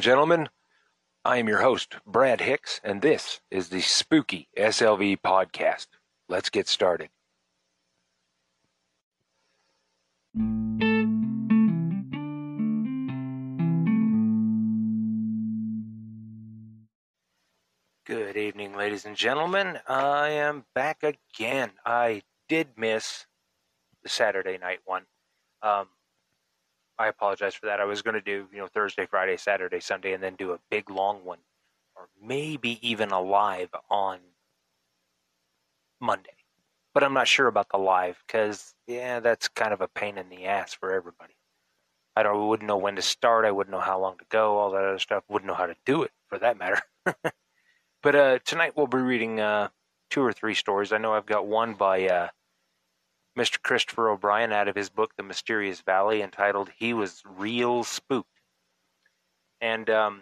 And gentlemen. I am your host, Brad Hicks, and this is the Spooky SLV podcast. Let's get started. Good evening, ladies and gentlemen. I am back again. I did miss the Saturday night one. Um, I apologize for that. I was going to do, you know, Thursday, Friday, Saturday, Sunday, and then do a big long one, or maybe even a live on Monday. But I'm not sure about the live because, yeah, that's kind of a pain in the ass for everybody. I don't wouldn't know when to start. I wouldn't know how long to go. All that other stuff. Wouldn't know how to do it for that matter. but uh, tonight we'll be reading uh, two or three stories. I know I've got one by uh, Mr. Christopher O'Brien out of his book, The Mysterious Valley, entitled He Was Real Spooked. And um,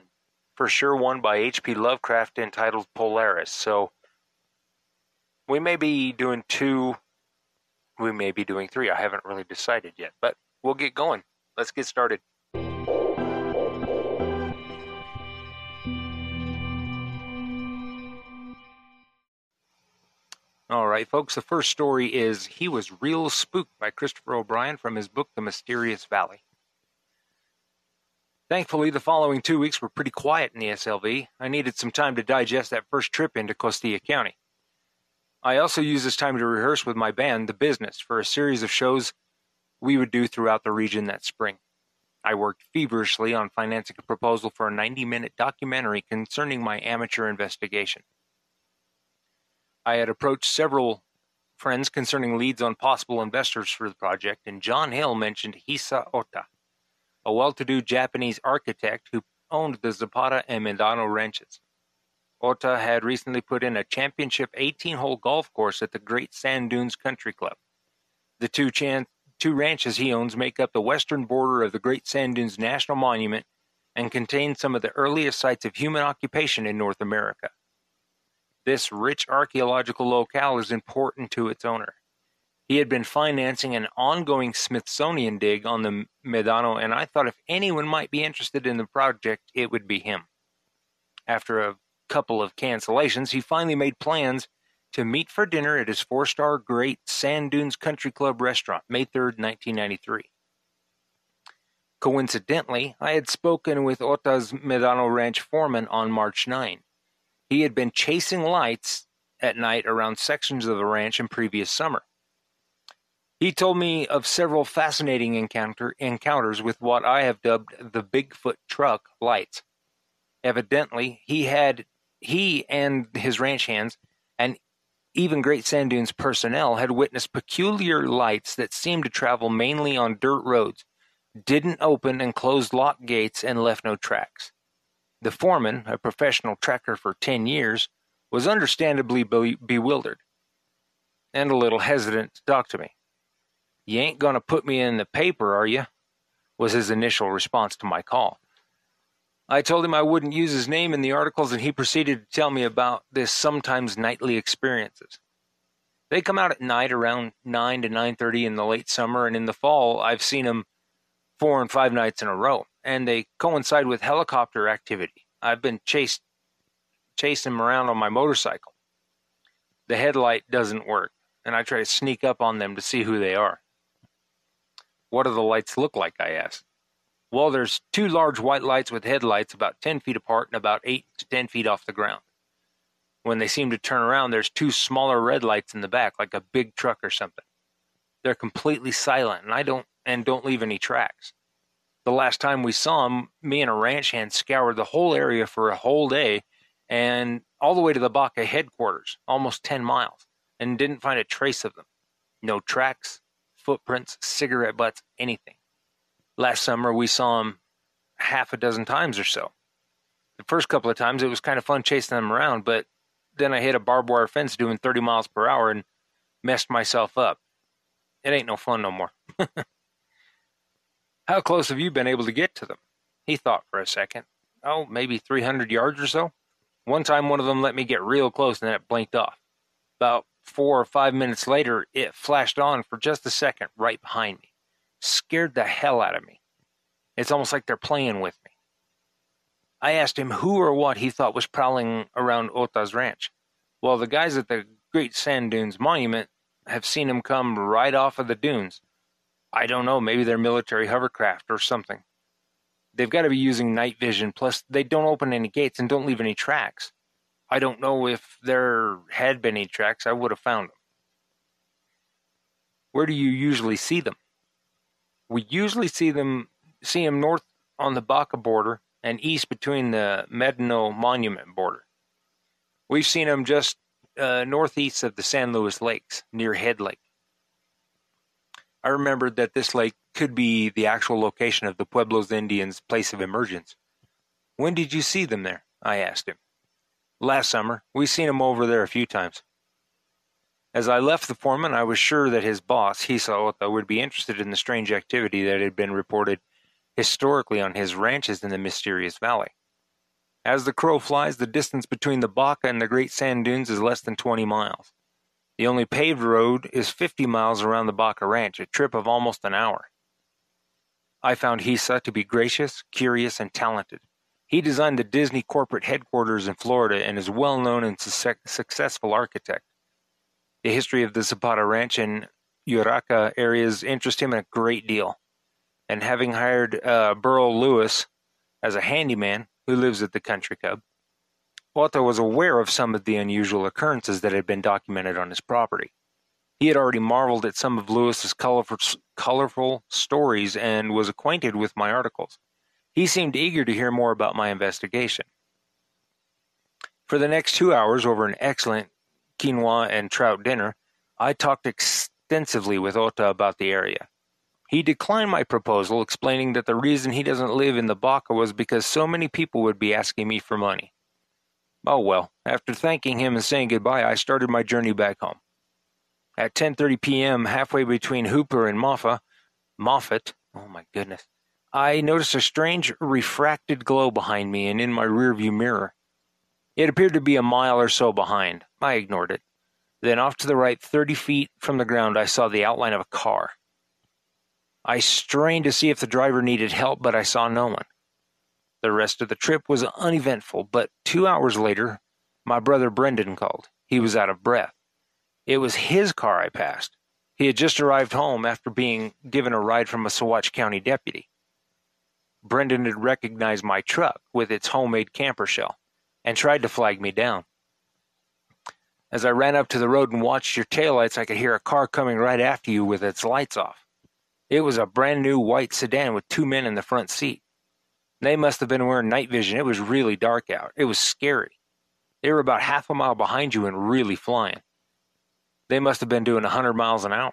for sure, one by H.P. Lovecraft entitled Polaris. So we may be doing two, we may be doing three. I haven't really decided yet, but we'll get going. Let's get started. All right, folks, the first story is He Was Real Spooked by Christopher O'Brien from his book, The Mysterious Valley. Thankfully, the following two weeks were pretty quiet in the SLV. I needed some time to digest that first trip into Costilla County. I also used this time to rehearse with my band, The Business, for a series of shows we would do throughout the region that spring. I worked feverishly on financing a proposal for a 90 minute documentary concerning my amateur investigation. I had approached several friends concerning leads on possible investors for the project, and John Hill mentioned Hisa Ota, a well to do Japanese architect who owned the Zapata and Medano ranches. Ota had recently put in a championship 18 hole golf course at the Great Sand Dunes Country Club. The two, chan- two ranches he owns make up the western border of the Great Sand Dunes National Monument and contain some of the earliest sites of human occupation in North America. This rich archaeological locale is important to its owner. He had been financing an ongoing Smithsonian dig on the Medano, and I thought if anyone might be interested in the project, it would be him. After a couple of cancellations, he finally made plans to meet for dinner at his four star Great Sand Dunes Country Club restaurant, May 3rd, 1993. Coincidentally, I had spoken with Ota's Medano Ranch foreman on March 9. He had been chasing lights at night around sections of the ranch in previous summer. He told me of several fascinating encounter, encounters with what I have dubbed the Bigfoot truck lights. Evidently, he had he and his ranch hands and even Great Sand Dunes personnel had witnessed peculiar lights that seemed to travel mainly on dirt roads, didn't open and closed lock gates, and left no tracks. The foreman, a professional tracker for 10 years, was understandably be- bewildered and a little hesitant to talk to me. You ain't going to put me in the paper, are you? was his initial response to my call. I told him I wouldn't use his name in the articles, and he proceeded to tell me about this sometimes nightly experiences. They come out at night around 9 to 9:30 in the late summer, and in the fall I've seen them four and five nights in a row and they coincide with helicopter activity. I've been chased chasing them around on my motorcycle. The headlight doesn't work, and I try to sneak up on them to see who they are. What do the lights look like? I ask. Well, there's two large white lights with headlights about 10 feet apart and about 8 to 10 feet off the ground. When they seem to turn around, there's two smaller red lights in the back, like a big truck or something. They're completely silent, and I don't and don't leave any tracks the last time we saw him, me and a ranch hand scoured the whole area for a whole day and all the way to the Baca headquarters, almost 10 miles, and didn't find a trace of them. No tracks, footprints, cigarette butts, anything. Last summer, we saw him half a dozen times or so. The first couple of times, it was kind of fun chasing them around, but then I hit a barbed wire fence doing 30 miles per hour and messed myself up. It ain't no fun no more. How close have you been able to get to them? He thought for a second. Oh, maybe 300 yards or so. One time, one of them let me get real close and then it blinked off. About four or five minutes later, it flashed on for just a second right behind me. Scared the hell out of me. It's almost like they're playing with me. I asked him who or what he thought was prowling around Ota's ranch. Well, the guys at the Great Sand Dunes Monument have seen him come right off of the dunes. I don't know, maybe they're military hovercraft or something. They've got to be using night vision, plus, they don't open any gates and don't leave any tracks. I don't know if there had been any tracks, I would have found them. Where do you usually see them? We usually see them see them north on the Baca border and east between the Medano Monument border. We've seen them just uh, northeast of the San Luis Lakes, near Head Lake. I remembered that this lake could be the actual location of the Pueblos Indians' place of emergence. When did you see them there? I asked him. Last summer. We've seen him over there a few times. As I left the foreman, I was sure that his boss, Hisa Ota, would be interested in the strange activity that had been reported historically on his ranches in the mysterious valley. As the crow flies, the distance between the Baca and the Great Sand Dunes is less than 20 miles. The only paved road is 50 miles around the Baca Ranch, a trip of almost an hour. I found Hisa to be gracious, curious, and talented. He designed the Disney corporate headquarters in Florida and is well known and su- successful architect. The history of the Zapata Ranch and Uraca areas interest him a great deal. And having hired uh, Berle Lewis as a handyman who lives at the Country Club, Ota was aware of some of the unusual occurrences that had been documented on his property. He had already marveled at some of Lewis's colorful, colorful stories and was acquainted with my articles. He seemed eager to hear more about my investigation. For the next two hours, over an excellent quinoa and trout dinner, I talked extensively with Ota about the area. He declined my proposal, explaining that the reason he doesn't live in the Baca was because so many people would be asking me for money. Oh well, after thanking him and saying goodbye, I started my journey back home. At 10:30 p.m., halfway between Hooper and Moffa, Moffat, oh my goodness, I noticed a strange refracted glow behind me and in my rearview mirror. It appeared to be a mile or so behind. I ignored it. Then off to the right, 30 feet from the ground, I saw the outline of a car. I strained to see if the driver needed help, but I saw no one. The rest of the trip was uneventful, but two hours later, my brother Brendan called. He was out of breath. It was his car I passed. He had just arrived home after being given a ride from a Saguache County deputy. Brendan had recognized my truck with its homemade camper shell and tried to flag me down. As I ran up to the road and watched your taillights, I could hear a car coming right after you with its lights off. It was a brand new white sedan with two men in the front seat. They must have been wearing night vision. It was really dark out. It was scary. They were about half a mile behind you and really flying. They must have been doing a 100 miles an hour.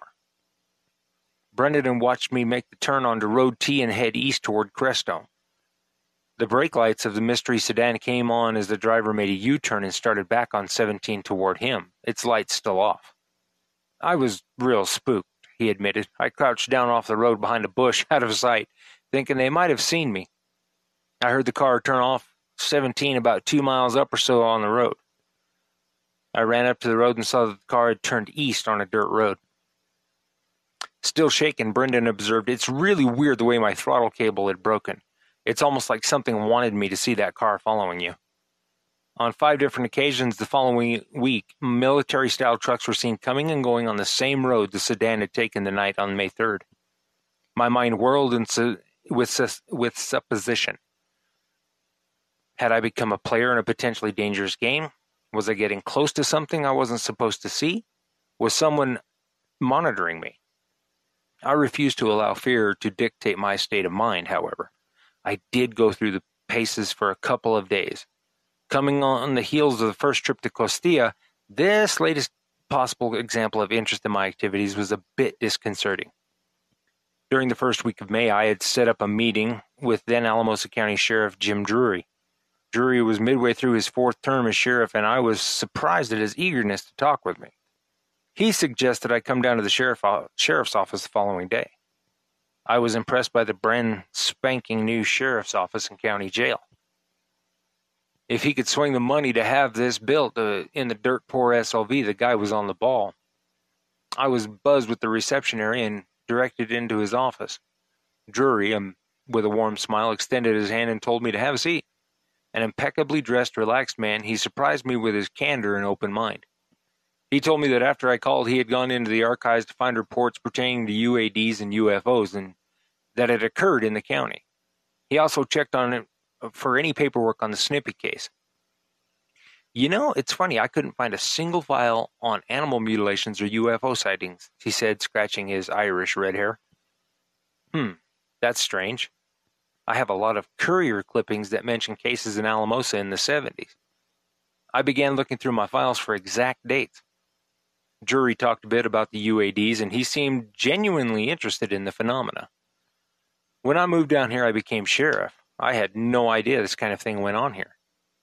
Brendan watched me make the turn onto Road T and head east toward Crestone. The brake lights of the mystery sedan came on as the driver made a U turn and started back on 17 toward him, its lights still off. I was real spooked, he admitted. I crouched down off the road behind a bush, out of sight, thinking they might have seen me. I heard the car turn off 17 about two miles up or so on the road. I ran up to the road and saw that the car had turned east on a dirt road. Still shaken, Brendan observed, It's really weird the way my throttle cable had broken. It's almost like something wanted me to see that car following you. On five different occasions the following week, military style trucks were seen coming and going on the same road the sedan had taken the night on May 3rd. My mind whirled su- with, with supposition. Had I become a player in a potentially dangerous game? Was I getting close to something I wasn't supposed to see? Was someone monitoring me? I refused to allow fear to dictate my state of mind, however. I did go through the paces for a couple of days. Coming on the heels of the first trip to Costilla, this latest possible example of interest in my activities was a bit disconcerting. During the first week of May, I had set up a meeting with then Alamosa County Sheriff Jim Drury. Drury was midway through his fourth term as sheriff, and I was surprised at his eagerness to talk with me. He suggested I come down to the sheriff, sheriff's office the following day. I was impressed by the brand spanking new sheriff's office and county jail. If he could swing the money to have this built uh, in the dirt poor SLV, the guy was on the ball. I was buzzed with the reception area and directed into his office. Drury, um, with a warm smile, extended his hand and told me to have a seat. An impeccably dressed, relaxed man, he surprised me with his candor and open mind. He told me that after I called, he had gone into the archives to find reports pertaining to UADs and UFOs and that it occurred in the county. He also checked on it for any paperwork on the Snippy case. You know, it's funny, I couldn't find a single file on animal mutilations or UFO sightings, he said, scratching his Irish red hair. Hmm, that's strange. I have a lot of courier clippings that mention cases in Alamosa in the 70s. I began looking through my files for exact dates. Drury talked a bit about the UADs, and he seemed genuinely interested in the phenomena. When I moved down here, I became sheriff. I had no idea this kind of thing went on here.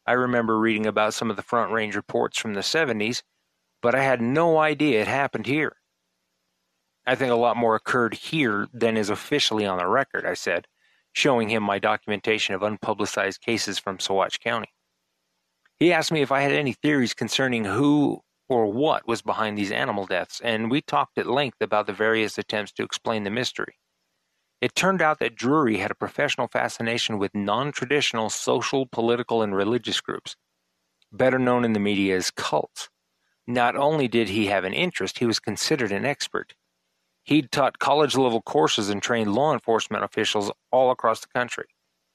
I remember reading about some of the Front Range reports from the 70s, but I had no idea it happened here. I think a lot more occurred here than is officially on the record, I said, showing him my documentation of unpublicized cases from Saguache County. He asked me if I had any theories concerning who or what was behind these animal deaths, and we talked at length about the various attempts to explain the mystery. It turned out that Drury had a professional fascination with non traditional social, political, and religious groups, better known in the media as cults. Not only did he have an interest, he was considered an expert. He'd taught college level courses and trained law enforcement officials all across the country.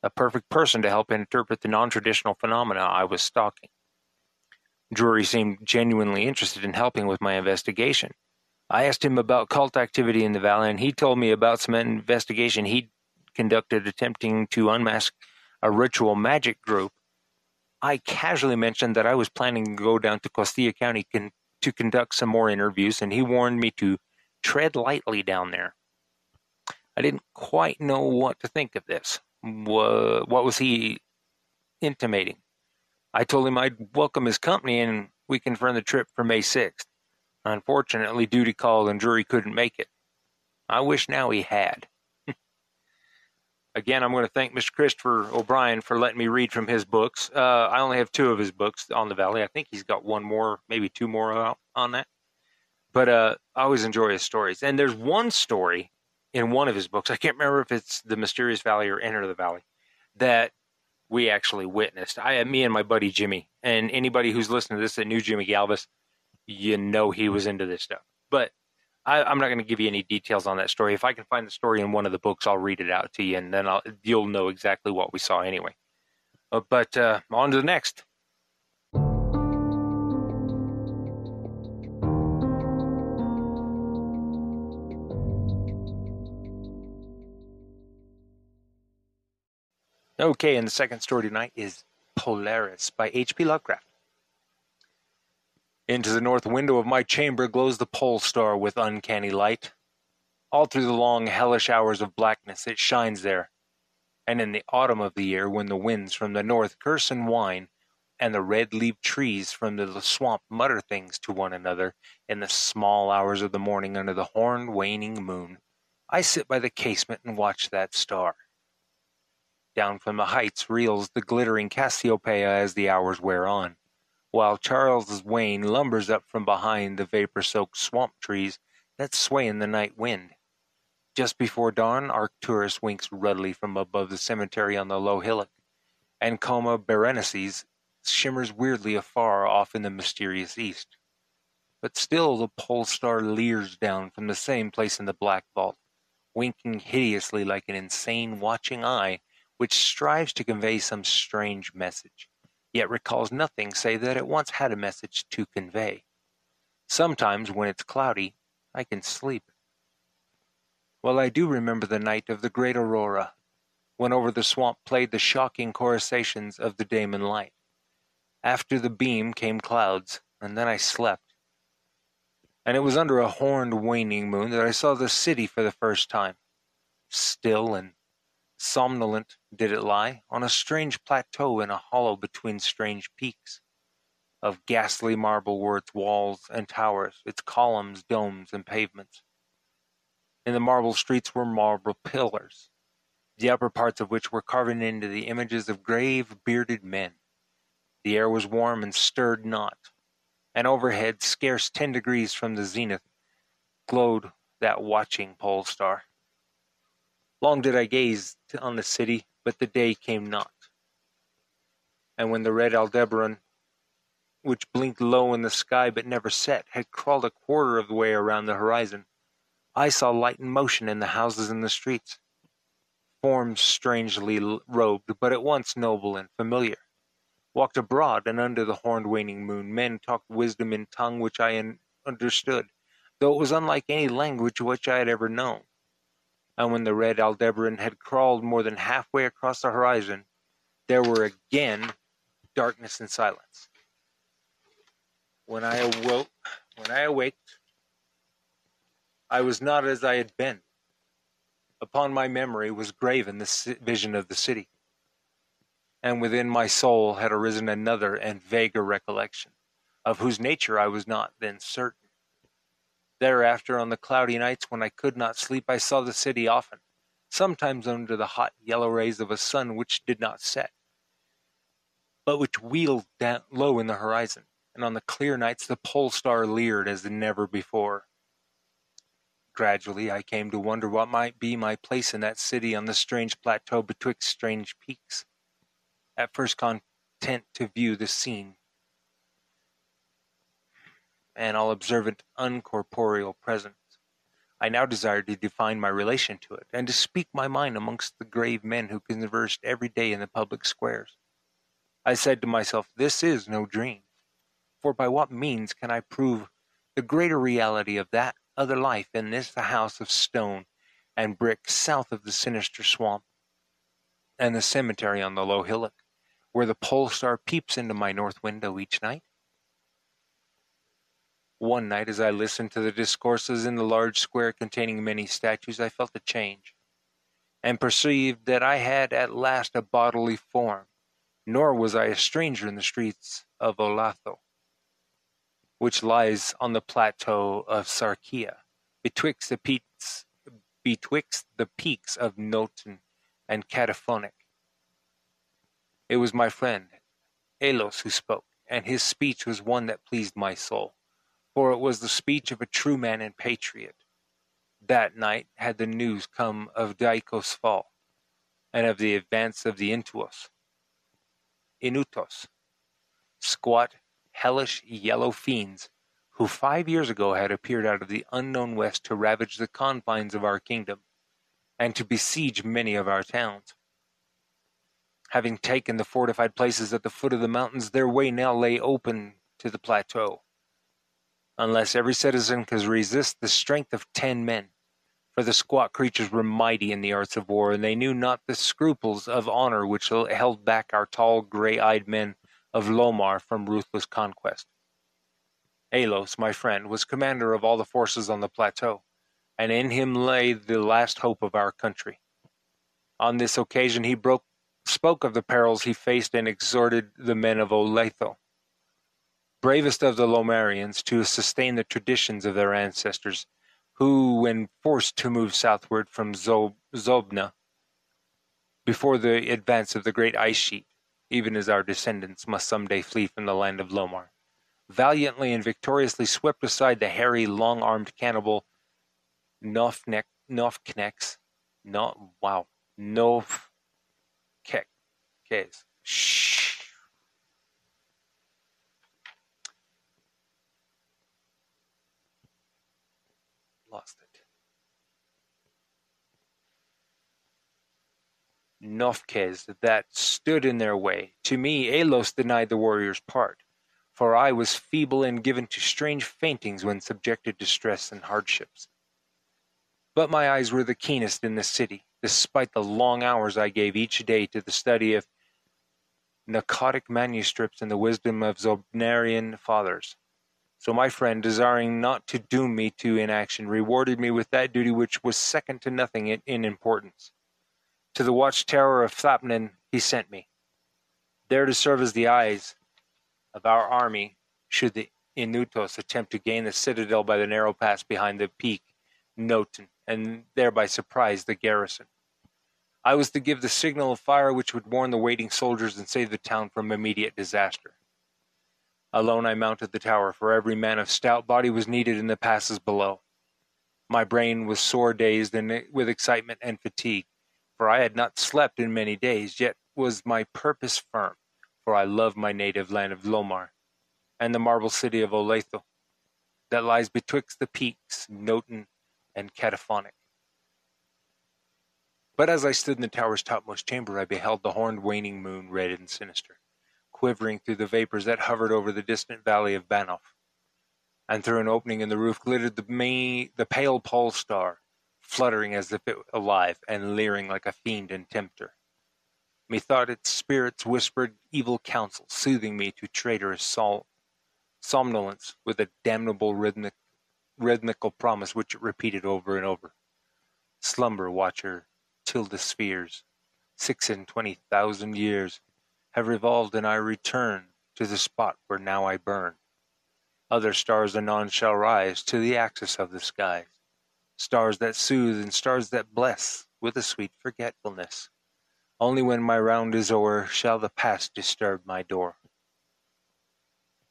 A perfect person to help interpret the non traditional phenomena I was stalking. Drury seemed genuinely interested in helping with my investigation. I asked him about cult activity in the valley, and he told me about some investigation he'd conducted attempting to unmask a ritual magic group. I casually mentioned that I was planning to go down to Costilla County con- to conduct some more interviews, and he warned me to tread lightly down there. I didn't quite know what to think of this. What was he intimating? I told him I'd welcome his company and we confirmed the trip for May 6th. Unfortunately, duty called and Drury couldn't make it. I wish now he had. Again, I'm going to thank Mr. Christopher O'Brien for letting me read from his books. Uh, I only have two of his books on the Valley. I think he's got one more, maybe two more out on that. But uh, I always enjoy his stories. And there's one story in one of his books. I can't remember if it's The Mysterious Valley or Enter the Valley that we actually witnessed. I, me and my buddy Jimmy, and anybody who's listening to this that knew Jimmy Galvis, you know he was into this stuff. But I, am not going to give you any details on that story. If I can find the story in one of the books, I'll read it out to you, and then I'll, you'll know exactly what we saw anyway. Uh, but uh, on to the next. Okay, and the second story tonight is Polaris by H.P. Lovecraft. Into the north window of my chamber glows the pole star with uncanny light. All through the long, hellish hours of blackness it shines there. And in the autumn of the year, when the winds from the north curse and whine, and the red leaved trees from the swamp mutter things to one another, in the small hours of the morning under the horned, waning moon, I sit by the casement and watch that star. Down from the heights reels the glittering Cassiopeia as the hours wear on while Charles's Wain lumbers up from behind the vapor soaked swamp trees that sway in the night wind. Just before dawn, Arcturus winks ruddily from above the cemetery on the low hillock, and Coma Berenices shimmers weirdly afar off in the mysterious east. But still the pole star leers down from the same place in the black vault, winking hideously like an insane watching eye which strives to convey some strange message yet recalls nothing save that it once had a message to convey. Sometimes, when it's cloudy, I can sleep. Well, I do remember the night of the great aurora, when over the swamp played the shocking coruscations of the Daemon light. After the beam came clouds, and then I slept. And it was under a horned waning moon that I saw the city for the first time, still and Somnolent did it lie, on a strange plateau in a hollow between strange peaks. Of ghastly marble were its walls and towers, its columns, domes, and pavements. In the marble streets were marble pillars, the upper parts of which were carven into the images of grave, bearded men. The air was warm and stirred not, and overhead, scarce ten degrees from the zenith, glowed that watching pole star. Long did I gaze on the city, but the day came not. and when the red Aldebaran, which blinked low in the sky but never set, had crawled a quarter of the way around the horizon, I saw light and motion in the houses and the streets. Forms strangely robed, but at once noble and familiar, walked abroad, and under the horned waning moon men talked wisdom in tongue which I understood, though it was unlike any language which I had ever known. And when the red Aldebaran had crawled more than halfway across the horizon, there were again darkness and silence. When I awoke, when I awaked, I was not as I had been. Upon my memory was graven the vision of the city, and within my soul had arisen another and vaguer recollection, of whose nature I was not then certain. Thereafter, on the cloudy nights when I could not sleep, I saw the city often, sometimes under the hot yellow rays of a sun which did not set, but which wheeled down low in the horizon, and on the clear nights the pole star leered as never before. Gradually I came to wonder what might be my place in that city on the strange plateau betwixt strange peaks. At first content to view the scene and all observant uncorporeal presence, I now desired to define my relation to it, and to speak my mind amongst the grave men who conversed every day in the public squares. I said to myself, This is no dream, for by what means can I prove the greater reality of that other life in this house of stone and brick south of the sinister swamp, and the cemetery on the low hillock, where the pole star peeps into my north window each night? One night, as I listened to the discourses in the large square containing many statues, I felt a change, and perceived that I had at last a bodily form, nor was I a stranger in the streets of Olathoë which lies on the plateau of Sarkis, betwixt the peaks, betwixt the peaks of Noton and Kadiphonek. It was my friend Alos who spoke, and his speech was one that pleased my soul, for it was the speech of a true man and patriot. That night had the news come of Daikos' fall, and of the advance of the Intuos, Inutos, squat hellish yellow fiends, who five years ago had appeared out of the unknown west to ravage the confines of our kingdom, and to besiege many of our towns. Having taken the fortified places at the foot of the mountains, their way now lay open to the plateau. Unless every citizen could resist the strength of ten men, for the squat creatures were mighty in the arts of war, and they knew not the scruples of honor which held back our tall, gray eyed men of Lomar from ruthless conquest. Alos, my friend, was commander of all the forces on the plateau, and in him lay the last hope of our country. On this occasion he broke, spoke of the perils he faced and exhorted the men of Olathoë, bravest of the Lomarians, to sustain the traditions of their ancestors, who, when forced to move southward from Zob- Zobna, before the advance of the great ice sheet, even as our descendants must some day flee from the land of Lomar, valiantly and victoriously swept aside the hairy, long-armed cannibal Nofnek, Nofkneks, no, wow, Nofkek, Shh. Lost it. Nofkes that stood in their way. To me Alos denied the warrior's part, for I was feeble and given to strange faintings when subjected to stress and hardships. But my eyes were the keenest in the city, despite the long hours I gave each day to the study of Pnakotic manuscripts and the wisdom of Zobnarian fathers. So my friend, desiring not to doom me to inaction, rewarded me with that duty which was second to nothing in importance. To the watchtower of Thapnen he sent me, there to serve as the eyes of our army should the Inutos attempt to gain the citadel by the narrow pass behind the peak Noton, and thereby surprise the garrison. I was to give the signal of fire which would warn the waiting soldiers and save the town from immediate disaster. Alone I mounted the tower, for every man of stout body was needed in the passes below. My brain was sore dazed and with excitement and fatigue for I had not slept in many days, yet was my purpose firm, for I love my native land of Lomar, and the marble city of Olathoë, that lies betwixt the peaks Noton and Kadiphonek. But as I stood in the tower's topmost chamber, I beheld the horned waning moon red and sinister, quivering through the vapors that hovered over the distant valley of Banof. And through an opening in the roof glittered the, may, the pale pole star, fluttering as if it alive and leering like a fiend and tempter. Methought its spirits whispered evil counsel, soothing me to traitorous sol- somnolence with a damnable rhythmic, rhythmical promise which it repeated over and over. Slumber, watcher, till the spheres, six and twenty thousand years, have revolved and I return to the spot where now I burn. Other stars anon shall rise to the axis of the skies, stars that soothe and stars that bless with a sweet forgetfulness. Only when my round is o'er shall the past disturb my door.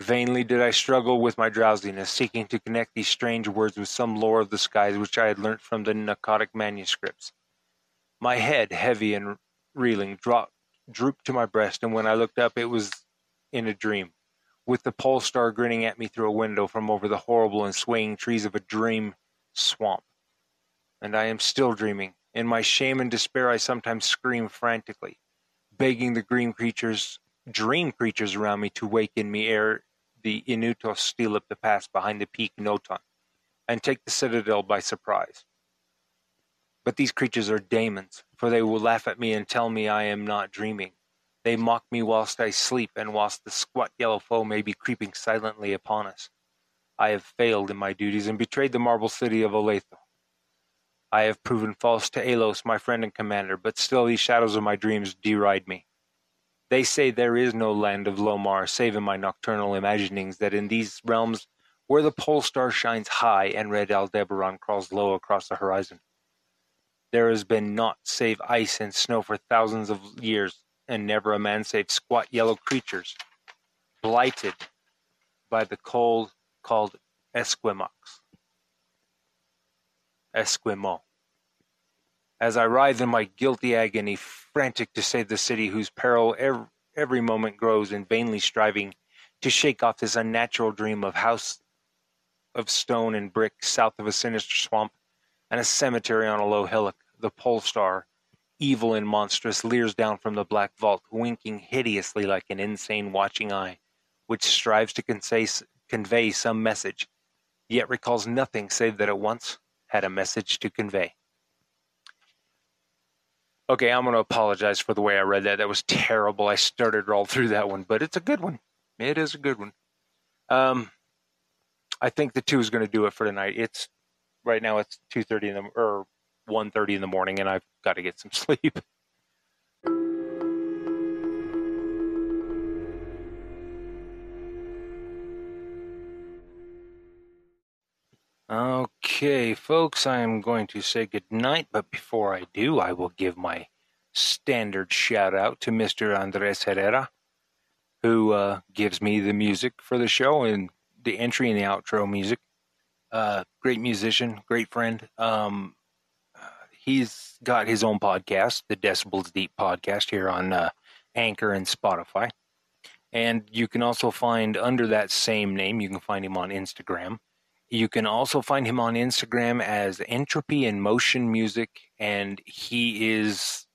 Vainly did I struggle with my drowsiness, seeking to connect these strange words with some lore of the skies which I had learnt from the Pnakotic manuscripts. My head, heavy and reeling, dropped, drooped to my breast, and when I looked up, it was in a dream, with the pole star grinning at me through a window from over the horrible and swaying trees of a dream swamp. And I am still dreaming. In my shame and despair, I sometimes scream frantically, begging the green creatures, dream creatures around me to waken me ere the Inutos steal up the pass behind the peak Noton and take the citadel by surprise. But these creatures are daemons, for they will laugh at me and tell me I am not dreaming. They mock me whilst I sleep, and whilst the squat yellow foe may be creeping silently upon us. I have failed in my duties and betrayed the marble city of Olathoë. I have proven false to Alos, my friend and commander, but still these shadows of my dreams deride me. They say there is no land of Lomar save in my nocturnal imaginings that in these realms where the pole star shines high and red Aldebaran crawls low across the horizon. There has been naught save ice and snow for thousands of years, and never a man save squat yellow creatures, blighted by the cold called Esquimaux. Esquimaux. As I writhe in my guilty agony, frantic to save the city whose peril every, every moment grows, and vainly striving to shake off this unnatural dream of house of stone and brick south of a sinister swamp and a cemetery on a low hillock, the pole star, evil and monstrous, leers down from the black vault, winking hideously like an insane watching eye, which strives to convey, convey some message, yet recalls nothing save that it once had a message to convey. Okay, I'm going to apologize for the way I read that. That was terrible. I started all through that one, but it's a good one. It is a good one. Um, I think the two is going to do it for tonight. It's right now. It's two thirty in the or one thirty in the morning, and I've got to get some sleep. Okay, folks, I am going to say good night, but before I do, I will give my standard shout out to Mr. Andres Herrera, who uh, gives me the music for the show and the entry and the outro music. Uh, great musician, great friend. Um, he's got his own podcast, the Decibels Deep podcast, here on uh, Anchor and Spotify. And you can also find under that same name, you can find him on Instagram you can also find him on Instagram as Entropy and Motion Music, and he is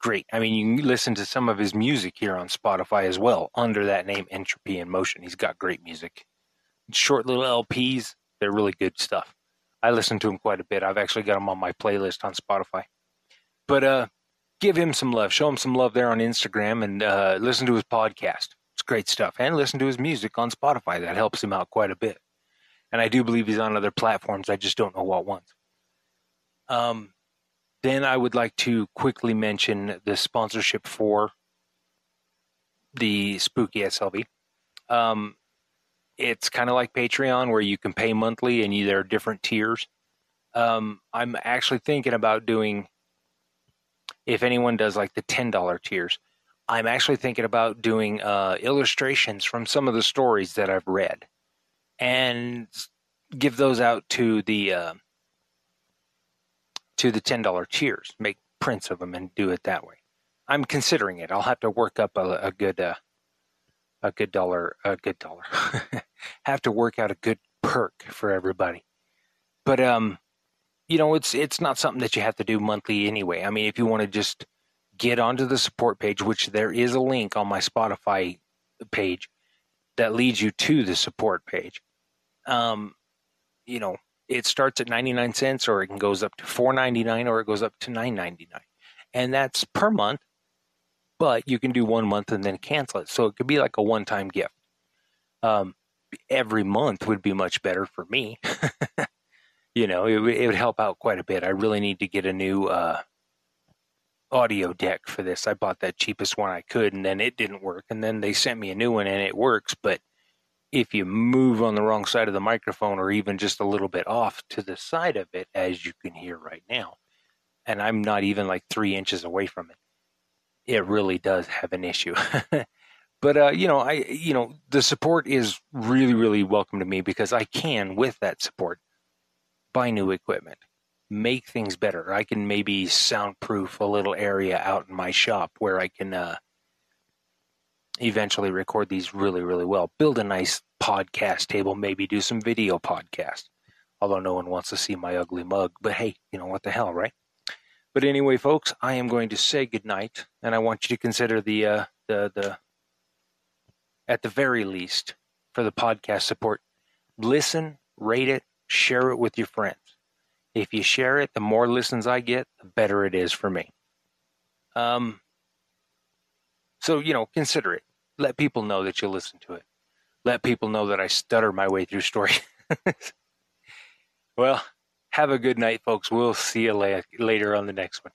great. I mean, you can listen to some of his music here on Spotify as well under that name, Entropy and Motion. He's got great music. Short little LPs, they're really good stuff. I listen to him quite a bit. I've actually got him on my playlist on Spotify. But uh, give him some love. Show him some love there on Instagram and uh, listen to his podcast. It's great stuff. And listen to his music on Spotify. That helps him out quite a bit and I do believe he's on other platforms. I just don't know what ones. Um, then I would like to quickly mention the sponsorship for the Spooky SLV. Um, it's kind of like Patreon, where you can pay monthly, and you, there are different tiers. Um, I'm actually thinking about doing, if anyone does like the ten dollar tiers, I'm actually thinking about doing uh, illustrations from some of the stories that I've read and give those out to the uh, to the ten dollar tiers. Make prints of them and do it that way. I'm considering it. I'll have to work up a, a good uh, a good dollar, a good dollar. have to work out a good perk for everybody. But um, you know, it's it's not something that you have to do monthly anyway. I mean, if you want to just get onto the support page, which there is a link on my Spotify page that leads you to the support page. Um, you know, it starts at 99 cents or it goes up to 4.99 or it goes up to 9.99. And that's per month, but you can do one month and then cancel it. So it could be like a one-time gift. Um, every month would be much better for me. you know, it, it, would help out quite a bit. I really need to get a new uh, audio deck for this. I bought that cheapest one I could, and then it didn't work. And then they sent me a new one, and it works. But if you move on the wrong side of the microphone, or even just a little bit off to the side of it, as you can hear right now, and I'm not even like three inches away from it, it really does have an issue. but uh, you know, I you know the support is really really welcome to me because I can with that support buy new equipment, make things better. I can maybe soundproof a little area out in my shop where I can uh, eventually record these really, really well. Build a nice podcast table, maybe do some video podcast. Although no one wants to see my ugly mug, but hey, you know what the hell, right? But anyway, folks, I am going to say goodnight, and I want you to consider the uh, the the at the very least for the podcast support, listen, rate it, share it with your friends. If you share it, the more listens I get, the better it is for me. Um, so, you know, consider it. Let people know that you listen to it. Let people know that I stutter my way through story. well, have a good night, folks. We'll see you la- later on the next one.